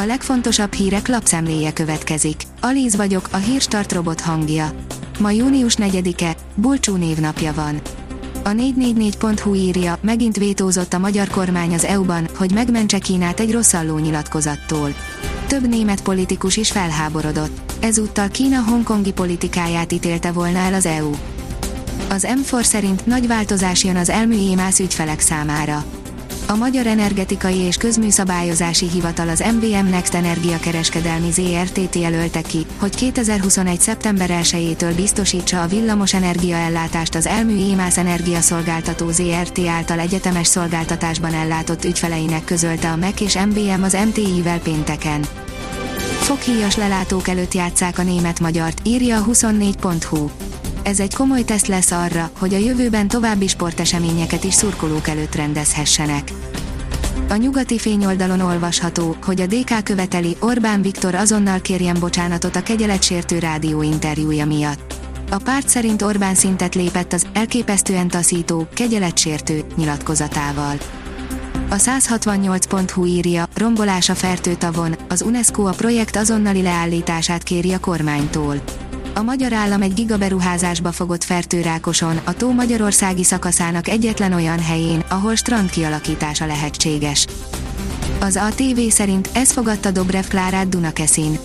A legfontosabb hírek lapszemléje következik. Alíz vagyok, a hírstart robot hangja. Ma június 4-e, Bulcsú névnapja van. A 444.hu írja, megint vétózott a magyar kormány az EU-ban, hogy megmentse Kínát egy rosszalló nyilatkozattól. Több német politikus is felháborodott. Ezúttal Kína hongkongi politikáját ítélte volna el az EU. Az M4 szerint nagy változás jön az elmű émász ügyfelek számára a Magyar Energetikai és Közműszabályozási Hivatal az MVM Next Energiakereskedelmi ZRT-t jelölte ki, hogy 2021. szeptember 1-től biztosítsa a villamos energiaellátást az Elmű Émász Energiaszolgáltató ZRT által egyetemes szolgáltatásban ellátott ügyfeleinek közölte a MEK és MVM az MTI-vel pénteken. Foghíjas lelátók előtt játszák a német-magyart, írja a 24.hu ez egy komoly teszt lesz arra, hogy a jövőben további sporteseményeket is szurkolók előtt rendezhessenek. A nyugati fényoldalon olvasható, hogy a DK követeli Orbán Viktor azonnal kérjen bocsánatot a kegyeletsértő rádió interjúja miatt. A párt szerint Orbán szintet lépett az elképesztően taszító, kegyeletsértő nyilatkozatával. A 168.hu írja, rombolás a fertőtavon, az UNESCO a projekt azonnali leállítását kéri a kormánytól a magyar állam egy gigaberuházásba fogott Fertőrákoson, a tó magyarországi szakaszának egyetlen olyan helyén, ahol strand kialakítása lehetséges. Az ATV szerint ez fogadta Dobrev Klárát Dunakeszin.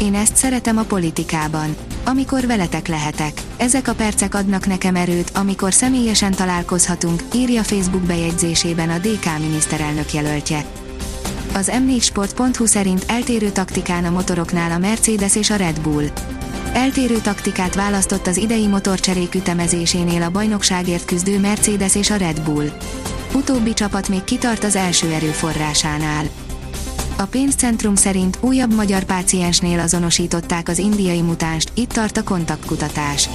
Én ezt szeretem a politikában. Amikor veletek lehetek. Ezek a percek adnak nekem erőt, amikor személyesen találkozhatunk, írja Facebook bejegyzésében a DK miniszterelnök jelöltje. Az m4sport.hu szerint eltérő taktikán a motoroknál a Mercedes és a Red Bull. Eltérő taktikát választott az idei motorcserék ütemezésénél a bajnokságért küzdő Mercedes és a Red Bull. Utóbbi csapat még kitart az első erőforrásánál. A pénzcentrum szerint újabb magyar páciensnél azonosították az indiai mutánst, itt tart a kontaktkutatás.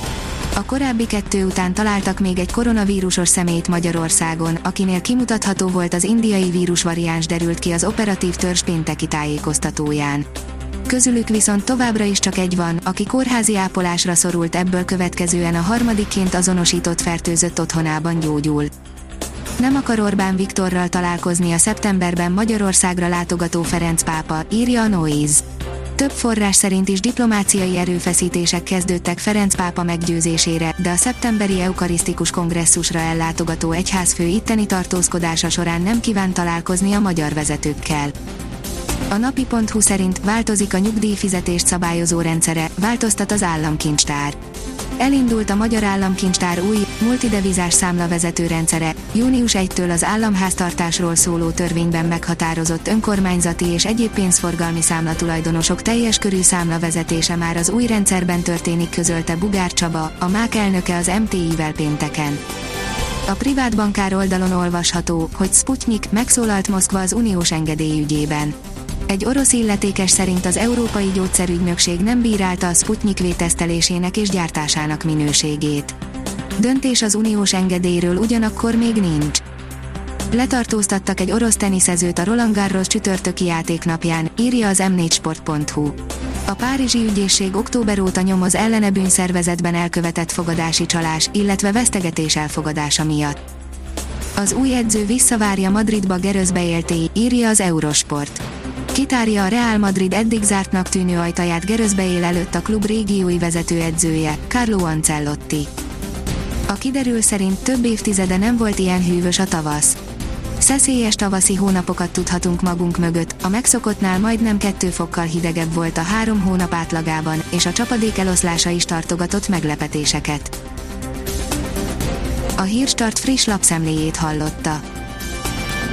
A korábbi kettő után találtak még egy koronavírusos személyt Magyarországon, akinél kimutatható volt az indiai vírusvariáns derült ki az operatív törzs pénteki tájékoztatóján közülük viszont továbbra is csak egy van, aki kórházi ápolásra szorult ebből következően a harmadikként azonosított fertőzött otthonában gyógyul. Nem akar Orbán Viktorral találkozni a szeptemberben Magyarországra látogató Ferenc pápa, írja a Noise. Több forrás szerint is diplomáciai erőfeszítések kezdődtek Ferenc pápa meggyőzésére, de a szeptemberi eukarisztikus kongresszusra ellátogató egyházfő itteni tartózkodása során nem kíván találkozni a magyar vezetőkkel. A napi.hu szerint változik a nyugdíjfizetést szabályozó rendszere, változtat az államkincstár. Elindult a Magyar Államkincstár új, multidevizás számlavezető rendszere, június 1-től az államháztartásról szóló törvényben meghatározott önkormányzati és egyéb pénzforgalmi számlatulajdonosok teljes körű számlavezetése már az új rendszerben történik közölte Bugár Csaba, a MÁK elnöke az MTI-vel pénteken. A privát bankár oldalon olvasható, hogy Sputnik megszólalt Moszkva az uniós engedélyügyében. Egy orosz illetékes szerint az Európai Gyógyszerügynökség nem bírálta a Sputnik vétesztelésének és gyártásának minőségét. Döntés az uniós engedélyről ugyanakkor még nincs. Letartóztattak egy orosz teniszezőt a Roland Garros csütörtöki játéknapján, írja az m4sport.hu. A Párizsi ügyészség október óta nyomoz ellene bűnszervezetben elkövetett fogadási csalás, illetve vesztegetés elfogadása miatt. Az új edző visszavárja Madridba Geröz élté, írja az Eurosport. Kitárja a Real Madrid eddig zártnak tűnő ajtaját él előtt a klub régiói vezetőedzője, Carlo Ancelotti. A kiderül szerint több évtizede nem volt ilyen hűvös a tavasz. Szeszélyes tavaszi hónapokat tudhatunk magunk mögött, a megszokottnál majdnem kettő fokkal hidegebb volt a három hónap átlagában, és a csapadék eloszlása is tartogatott meglepetéseket. A Hírstart friss lapszemléjét hallotta.